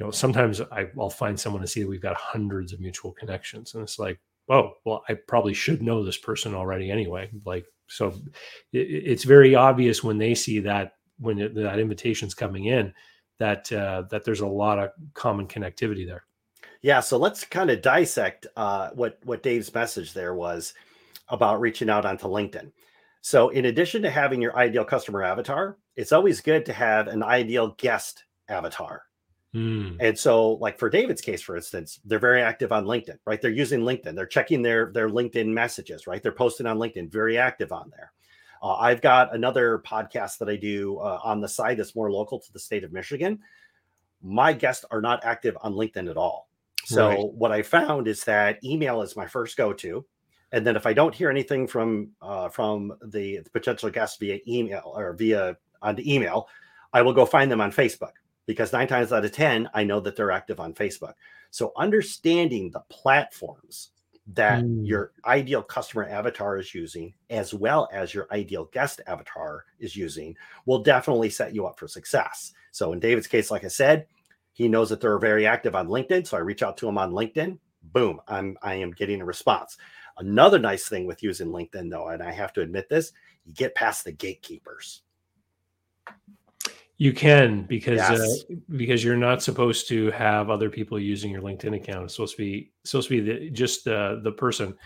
know, sometimes I, will find someone to see that we've got hundreds of mutual connections, and it's like, oh, well, I probably should know this person already anyway. Like, so it, it's very obvious when they see that when it, that invitation's coming in that uh, that there's a lot of common connectivity there. Yeah, so let's kind of dissect uh, what what Dave's message there was about reaching out onto LinkedIn. So, in addition to having your ideal customer avatar, it's always good to have an ideal guest avatar. Mm. And so, like for David's case, for instance, they're very active on LinkedIn, right? They're using LinkedIn. They're checking their their LinkedIn messages, right? They're posting on LinkedIn, very active on there. Uh, I've got another podcast that I do uh, on the side that's more local to the state of Michigan. My guests are not active on LinkedIn at all. So right. what I found is that email is my first go to, and then if I don't hear anything from uh, from the, the potential guests via email or via on the email, I will go find them on Facebook because nine times out of 10, I know that they're active on Facebook. So understanding the platforms that mm. your ideal customer avatar is using, as well as your ideal guest avatar is using, will definitely set you up for success. So in David's case, like I said, he knows that they're very active on LinkedIn. So I reach out to him on LinkedIn. Boom, I'm I am getting a response. Another nice thing with using LinkedIn, though, and I have to admit this, you get past the gatekeepers. You can because uh, yes. uh, because you're not supposed to have other people using your LinkedIn account. It's supposed to be supposed to be the, just uh, the person.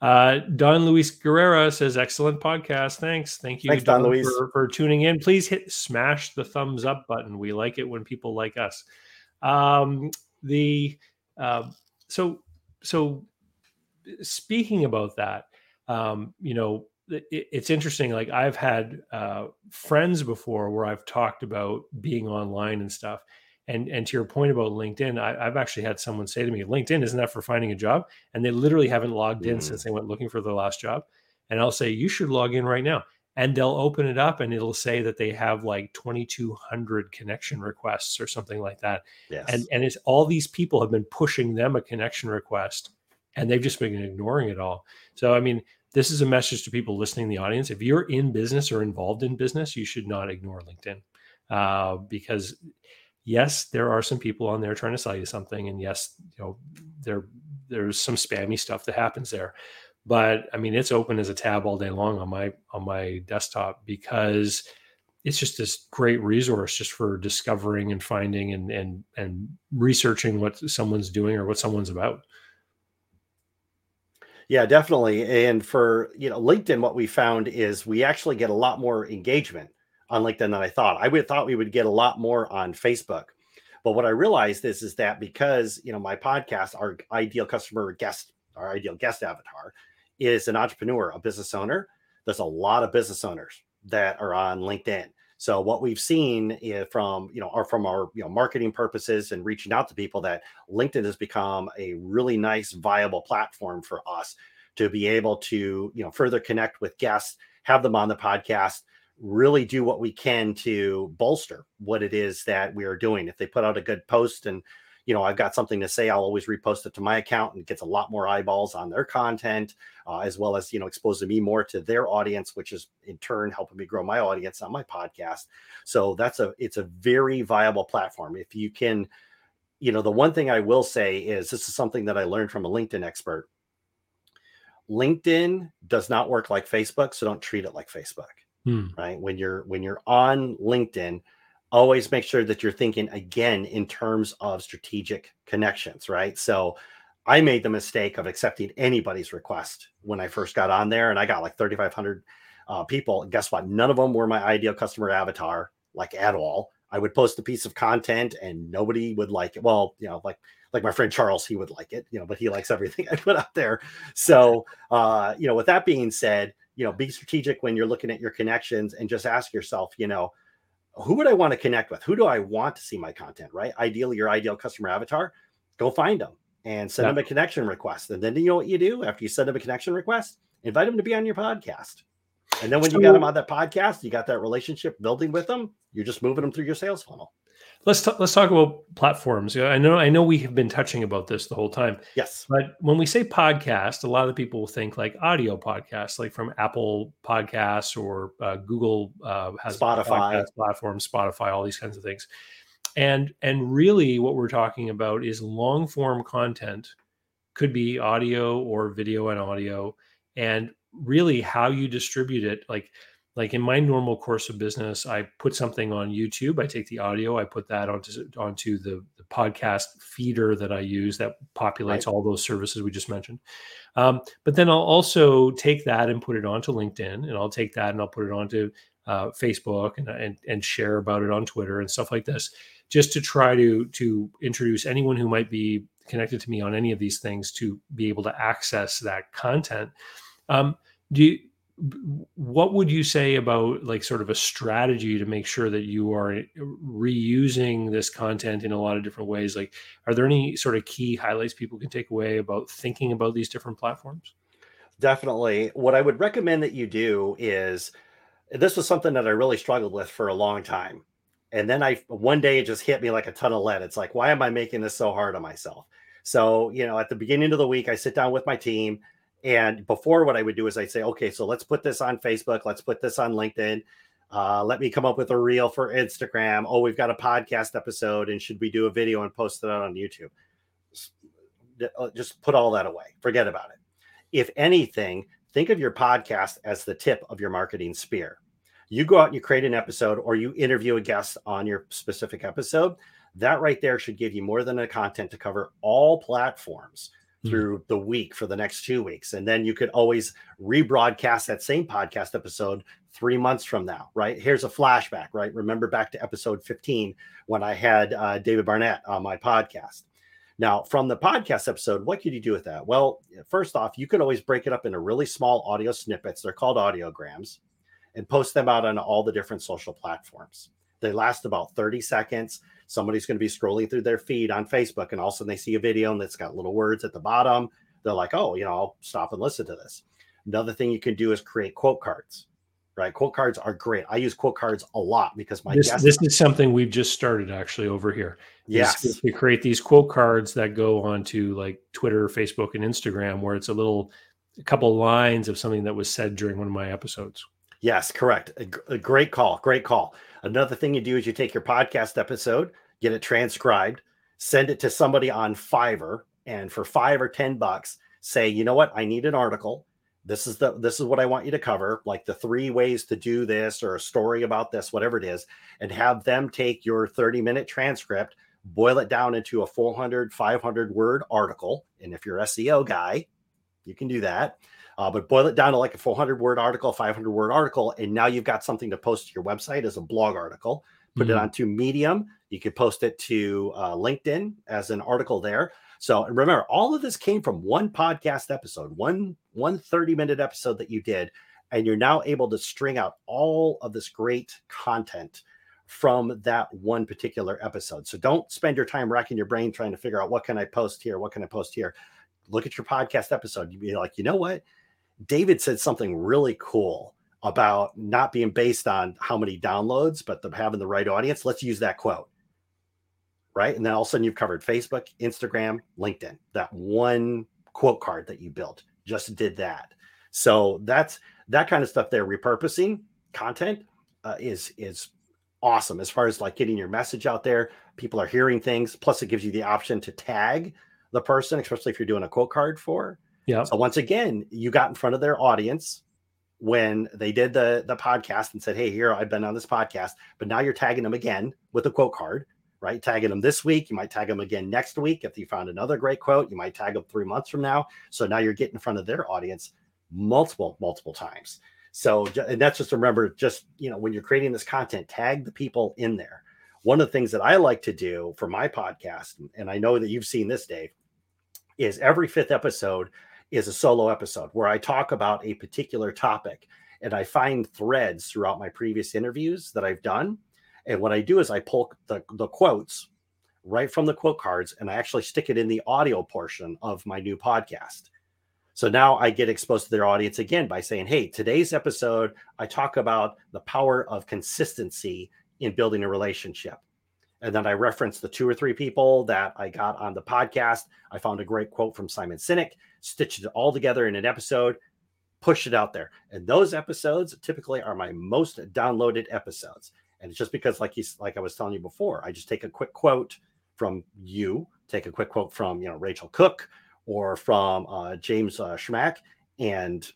Uh, Don Luis Guerrera says, "Excellent podcast. Thanks, thank you, Thanks, Don, Don Luis, for, for, tuning in. Please hit smash the thumbs up button. We like it when people like us." Um, the uh, so so speaking about that, um, you know, it's interesting. Like I've had uh, friends before where I've talked about being online and stuff. And and to your point about LinkedIn, I, have actually had someone say to me, "LinkedIn isn't that for finding a job?" And they literally haven't logged in mm. since they went looking for their last job. And I'll say, "You should log in right now." And they'll open it up, and it'll say that they have like 2,200 connection requests or something like that. Yes. And and it's all these people have been pushing them a connection request, and they've just been ignoring it all. So I mean, this is a message to people listening in the audience. If you're in business or involved in business, you should not ignore LinkedIn uh, because yes, there are some people on there trying to sell you something, and yes, you know there there's some spammy stuff that happens there. But I mean, it's open as a tab all day long on my on my desktop because it's just this great resource just for discovering and finding and and and researching what someone's doing or what someone's about. Yeah, definitely. And for you know LinkedIn, what we found is we actually get a lot more engagement on LinkedIn than I thought. I would thought we would get a lot more on Facebook. But what I realized is is that because you know my podcast, our ideal customer guest, our ideal guest avatar is an entrepreneur, a business owner. There's a lot of business owners that are on LinkedIn. So what we've seen eh, from you know or from our you know marketing purposes and reaching out to people that LinkedIn has become a really nice viable platform for us to be able to you know further connect with guests, have them on the podcast, really do what we can to bolster what it is that we are doing. If they put out a good post and you know, I've got something to say, I'll always repost it to my account and gets a lot more eyeballs on their content, uh, as well as, you know, exposing me more to their audience, which is in turn helping me grow my audience on my podcast. So that's a, it's a very viable platform. If you can, you know, the one thing I will say is this is something that I learned from a LinkedIn expert. LinkedIn does not work like Facebook, so don't treat it like Facebook. Hmm. Right? When you're when you're on LinkedIn, always make sure that you're thinking again in terms of strategic connections, right? So I made the mistake of accepting anybody's request when I first got on there, and I got like 3,500 uh, people. And guess what? None of them were my ideal customer avatar, like at all. I would post a piece of content and nobody would like it. Well, you know, like like my friend Charles, he would like it, you know, but he likes everything I put out there. So, uh, you know, with that being said, you know, be strategic when you're looking at your connections and just ask yourself, you know, who would I want to connect with? Who do I want to see my content? Right? Ideally, your ideal customer avatar. Go find them and send yeah. them a connection request. And then you know what you do after you send them a connection request? Invite them to be on your podcast. And then when so, you got them on that podcast, you got that relationship building with them. You're just moving them through your sales funnel. Let's t- let's talk about platforms. I know I know we have been touching about this the whole time. Yes, but when we say podcast, a lot of people will think like audio podcasts, like from Apple Podcasts or uh, Google uh, has Spotify platforms, Spotify, all these kinds of things. And and really, what we're talking about is long form content, could be audio or video and audio, and really how you distribute it, like like in my normal course of business i put something on youtube i take the audio i put that onto onto the, the podcast feeder that i use that populates right. all those services we just mentioned um, but then i'll also take that and put it onto linkedin and i'll take that and i'll put it onto uh, facebook and, and and share about it on twitter and stuff like this just to try to to introduce anyone who might be connected to me on any of these things to be able to access that content um, do you what would you say about like sort of a strategy to make sure that you are reusing this content in a lot of different ways? Like are there any sort of key highlights people can take away about thinking about these different platforms? Definitely. What i would recommend that you do is this was something that i really struggled with for a long time. And then i one day it just hit me like a ton of lead. It's like why am i making this so hard on myself? So you know at the beginning of the week i sit down with my team and before, what I would do is I'd say, okay, so let's put this on Facebook, let's put this on LinkedIn. Uh, let me come up with a reel for Instagram. Oh, we've got a podcast episode, and should we do a video and post it out on YouTube? Uh, just put all that away. Forget about it. If anything, think of your podcast as the tip of your marketing spear. You go out and you create an episode, or you interview a guest on your specific episode. That right there should give you more than a content to cover all platforms. Through the week for the next two weeks. And then you could always rebroadcast that same podcast episode three months from now, right? Here's a flashback, right? Remember back to episode 15 when I had uh, David Barnett on my podcast. Now, from the podcast episode, what could you do with that? Well, first off, you could always break it up into really small audio snippets. They're called audiograms and post them out on all the different social platforms. They last about 30 seconds somebody's going to be scrolling through their feed on Facebook and all of a sudden they see a video and it's got little words at the bottom. They're like, oh, you know, I'll stop and listen to this. Another thing you can do is create quote cards, right? Quote cards are great. I use quote cards a lot because my this, this is something we've just started actually over here. Yes, we create these quote cards that go onto like Twitter, Facebook, and Instagram, where it's a little, a couple lines of something that was said during one of my episodes. Yes, correct. A, a great call. Great call. Another thing you do is you take your podcast episode, get it transcribed, send it to somebody on Fiverr, and for five or 10 bucks, say, you know what, I need an article. this is the this is what I want you to cover, like the three ways to do this or a story about this, whatever it is, and have them take your 30 minute transcript, boil it down into a 400, 500 word article. And if you're SEO guy, you can do that. Uh, but boil it down to like a 400 word article, 500 word article, and now you've got something to post to your website as a blog article. Put mm-hmm. it onto Medium. You could post it to uh, LinkedIn as an article there. So remember, all of this came from one podcast episode, one one 30 minute episode that you did, and you're now able to string out all of this great content from that one particular episode. So don't spend your time racking your brain trying to figure out what can I post here, what can I post here. Look at your podcast episode. You'd be like, you know what? David said something really cool about not being based on how many downloads, but the, having the right audience. Let's use that quote right? And then all of a sudden you've covered Facebook, Instagram, LinkedIn. That one quote card that you built just did that. So that's that kind of stuff there. Repurposing content uh, is is awesome as far as like getting your message out there. People are hearing things. Plus, it gives you the option to tag the person, especially if you're doing a quote card for. Yeah. So once again, you got in front of their audience when they did the the podcast and said, "Hey, here I've been on this podcast," but now you're tagging them again with a quote card right? Tagging them this week, you might tag them again next week. If you found another great quote, you might tag them three months from now. So now you're getting in front of their audience multiple, multiple times. So, and that's just remember, just you know, when you're creating this content, tag the people in there. One of the things that I like to do for my podcast, and I know that you've seen this, Dave, is every fifth episode is a solo episode where I talk about a particular topic and I find threads throughout my previous interviews that I've done and what I do is I pull the, the quotes right from the quote cards and I actually stick it in the audio portion of my new podcast. So now I get exposed to their audience again by saying, Hey, today's episode, I talk about the power of consistency in building a relationship. And then I reference the two or three people that I got on the podcast. I found a great quote from Simon Sinek, stitched it all together in an episode, push it out there. And those episodes typically are my most downloaded episodes. And it's just because, like he's like I was telling you before, I just take a quick quote from you, take a quick quote from you know Rachel Cook or from uh, James uh, Schmack, and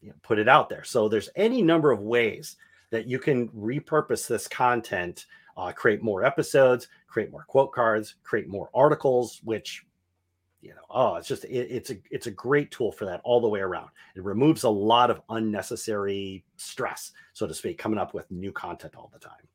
you know, put it out there. So there's any number of ways that you can repurpose this content, uh, create more episodes, create more quote cards, create more articles, which you know oh it's just it, it's a it's a great tool for that all the way around. It removes a lot of unnecessary stress so to speak coming up with new content all the time.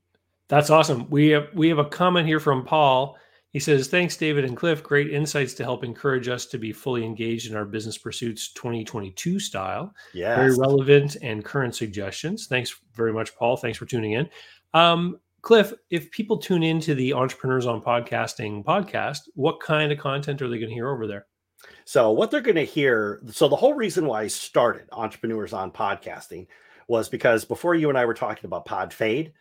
That's awesome. We have we have a comment here from paul. He says thanks david and cliff. Great insights to help encourage us to be fully engaged in our business pursuits 2022 style. Yeah very relevant and current suggestions. Thanks very much paul. Thanks for tuning in. Um, Cliff, if people tune into the Entrepreneurs on Podcasting podcast, what kind of content are they going to hear over there? So, what they're going to hear, so the whole reason why I started Entrepreneurs on Podcasting was because before you and I were talking about pod fade,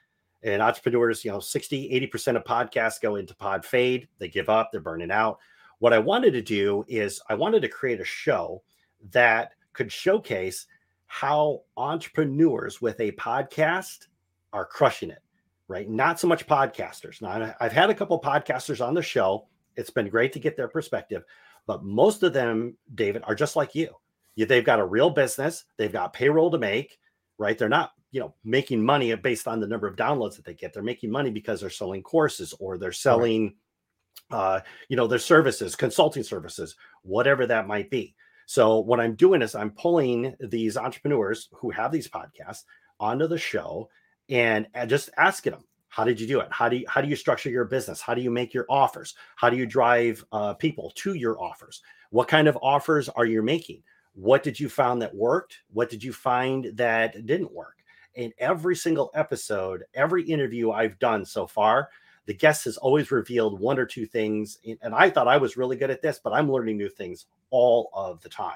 and entrepreneurs, you know, 60, 80% of podcasts go into pod fade. They give up, they're burning out. What I wanted to do is I wanted to create a show that could showcase how entrepreneurs with a podcast are crushing it right? Not so much podcasters. Now, I've had a couple podcasters on the show. It's been great to get their perspective, but most of them, David, are just like you. They've got a real business. They've got payroll to make, right? They're not, you know, making money based on the number of downloads that they get. They're making money because they're selling courses or they're selling, right. uh, you know, their services, consulting services, whatever that might be. So what I'm doing is I'm pulling these entrepreneurs who have these podcasts onto the show and, and just asking them how did you do it? How do you how do you structure your business? How do you make your offers? How do you drive uh, people to your offers? What kind of offers are you making? What did you find that worked? What did you find that didn't work? In every single episode every interview i've done so far the guest has always revealed one or two things and i thought i was really good at this but i'm learning new things all of the time.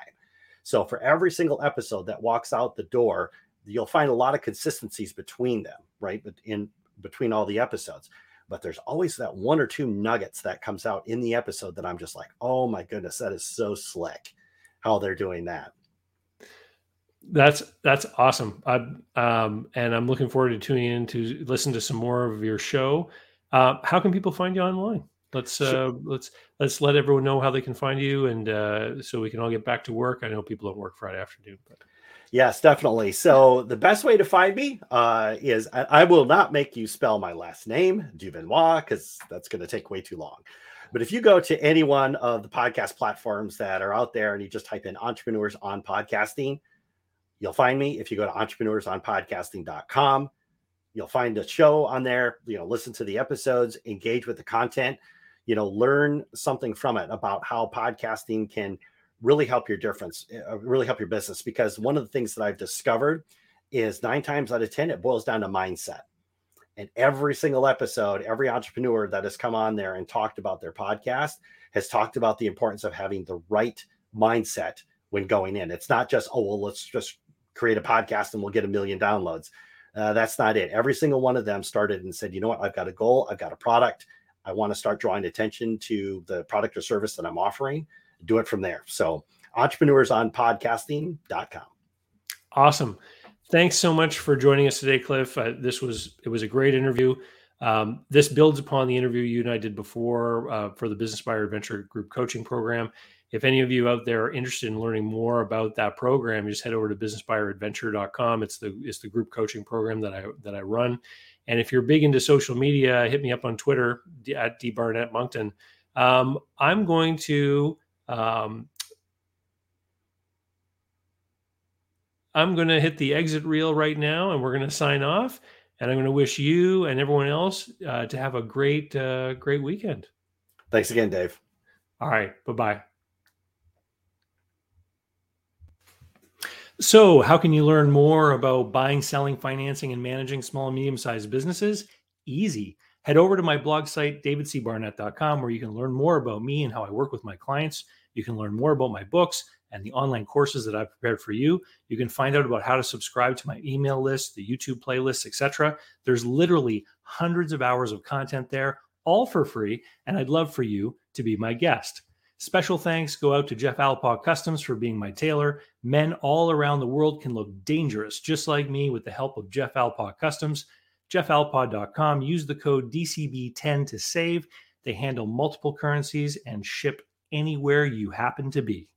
So for every single episode that walks out the door you'll find a lot of consistencies between them, right? But in between all the episodes. But there's always that one or two nuggets that comes out in the episode that I'm just like, oh my goodness, that is so slick how they're doing that. That's that's awesome. I, um, and I'm looking forward to tuning in to listen to some more of your show. Uh, how can people find you online? Let's uh, let's let's let everyone know how they can find you, and uh, so we can all get back to work. I know people don't work Friday afternoon, but Yes, definitely. So the best way to find me uh, is I, I, will not make you spell my last name, Duvernois, because that's going to take way too long. But if you go to any one of the podcast platforms that are out there and you just type in entrepreneurs on podcasting, you'll find me. If you go to entrepreneursonpodcasting.com, you'll find a show on there, you know, listen to the episodes, engage with the content, you know, learn something from it about how podcasting can really help your difference, uh, really help your business. Because one of the things that I've discovered is nine times out of 10, it boils down to mindset. And every single episode, every entrepreneur that has come on there and talked about their podcast has talked about the importance of having the right mindset when going in. It's not just, oh, well, let's just create a podcast and we'll get a million downloads. Uh, that's not it. Every single one of them started and said, you know what, I've got a goal, I've got a product. I want to start drawing attention to the product or service that I'm offering. Do it from there. So, entrepreneursonpodcasting.com. Awesome. Thanks so much for joining us today, Cliff. Uh, this was it was a great interview. Um, this builds upon the interview you and I did before uh, for the Business Buyer Advantage Group Coaching Program. If any of you out there are interested in learning more about that program, just head over to businessbuyeradvantage.com. It's the it's the group coaching program that I that I run. And if you're big into social media, hit me up on Twitter at dbarnettmoncton. Um, I'm going to um, I'm going to hit the exit reel right now, and we're going to sign off. And I'm going to wish you and everyone else uh, to have a great uh, great weekend. Thanks again, Dave. All right. Bye bye. So, how can you learn more about buying, selling, financing, and managing small and medium sized businesses? Easy. Head over to my blog site, davidcbarnett.com, where you can learn more about me and how I work with my clients. You can learn more about my books and the online courses that I've prepared for you. You can find out about how to subscribe to my email list, the YouTube playlists, etc. There's literally hundreds of hours of content there, all for free, and I'd love for you to be my guest. Special thanks go out to Jeff Alpaw Customs for being my tailor. Men all around the world can look dangerous just like me with the help of Jeff Alpaw Customs. JeffAlpaw.com. Use the code DCB10 to save. They handle multiple currencies and ship anywhere you happen to be.